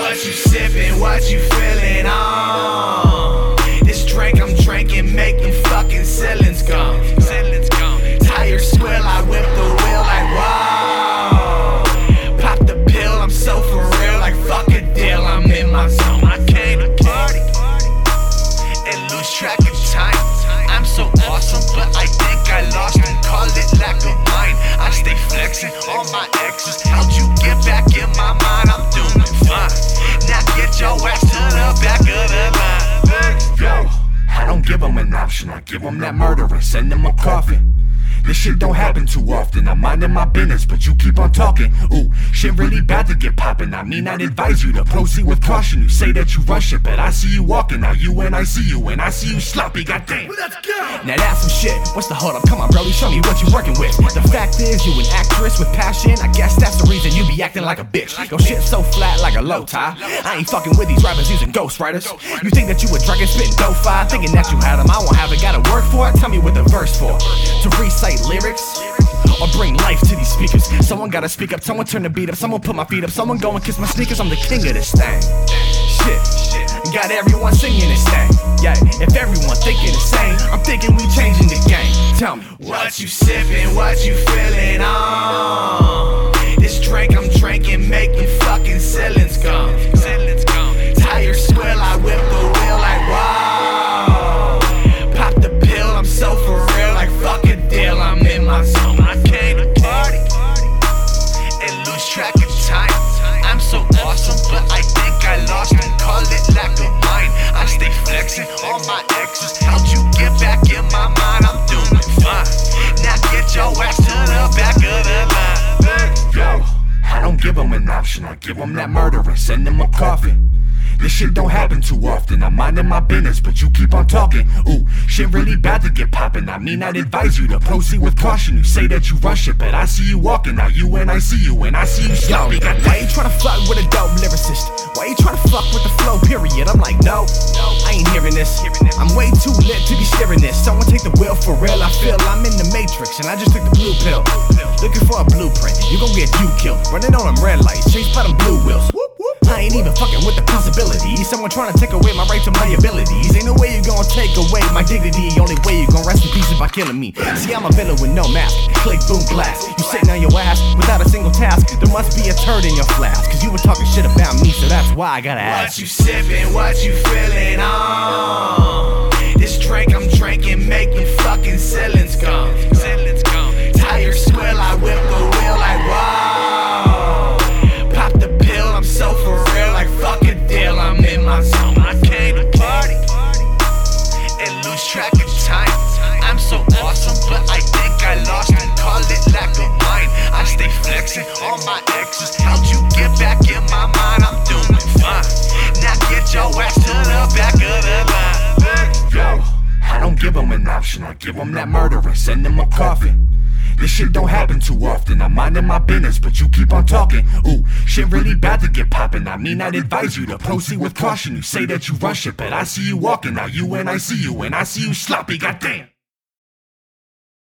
What you sipping, what you feeling on? This drink I'm drinking them an option. I give them that murder and send them a coffin. This shit don't happen too often. I'm minding my business, but you keep on talking. Ooh, shit really bad to get poppin'. I mean, I'd advise you to proceed with caution. You say that you rush it, but I see you walking. Now you and I see you, and I see you sloppy. Goddamn. Let's go. Now that's some shit. What's the hold up? Come on, Brody, show me what you working with. The fact is, you an actress with passion. I guess that's the reason acting like a bitch. Your oh, shit so flat like a low tie. I ain't fucking with these rappers using ghostwriters. You think that you a dragon spitting dope fire? Thinking that you had them, I won't have it. Gotta work for it. Tell me what the verse for. To recite lyrics. Or bring life to these speakers. Someone gotta speak up, someone turn the beat up, someone put my feet up, someone go and kiss my sneakers. I'm the king of this thing. Shit, got everyone singing this thing. Yeah, if everyone thinking the same, I'm thinking we changing the game. Tell me, What you sipping, what you feeling on my exes. How'd you get back in my mind? I'm doing fine. Now get your ass to the back of the line. Yo, I don't give them an option. I give them that murder and send them a coffin. This shit don't happen too often. I'm minding my business, but you keep on talking. Ooh, shit really bad to get poppin'. I mean, I'd advise you to proceed with caution. You say that you rush it, but I see you walking. Now you and I see you, and I see you Yo, sloppy. Why you tryna fuck with a dope lyricist? Why you tryna fuck with the flow, period? I'm like, no, hearing this. I'm way too lit to be steering this. Someone take the wheel for real. I feel I'm in the matrix and I just took the blue pill. Looking for a blueprint, you gon' get you killed. Running on them red lights, chased by them blue wheels. I ain't even fucking with the possibilities. Someone tryna take away my right to my abilities. Ain't no way you gon' take away my dignity. Only way you gon' rest in peace is by killing me. See, I'm a villain with no mask. Click, boom, blast. You sitting on your ass without a single task. There must be a turd in your flask. Cause you were talking shit about me, so that's why I gotta ask. What you sipping, what you give them an option. I give them that murder and send them a coffin. This shit don't happen too often. I'm minding my business, but you keep on talking. Ooh, shit really bad to get poppin'. I mean, I'd advise you to proceed with caution. You say that you rush it, but I see you walking. Now you and I see you, and I see you sloppy. Goddamn.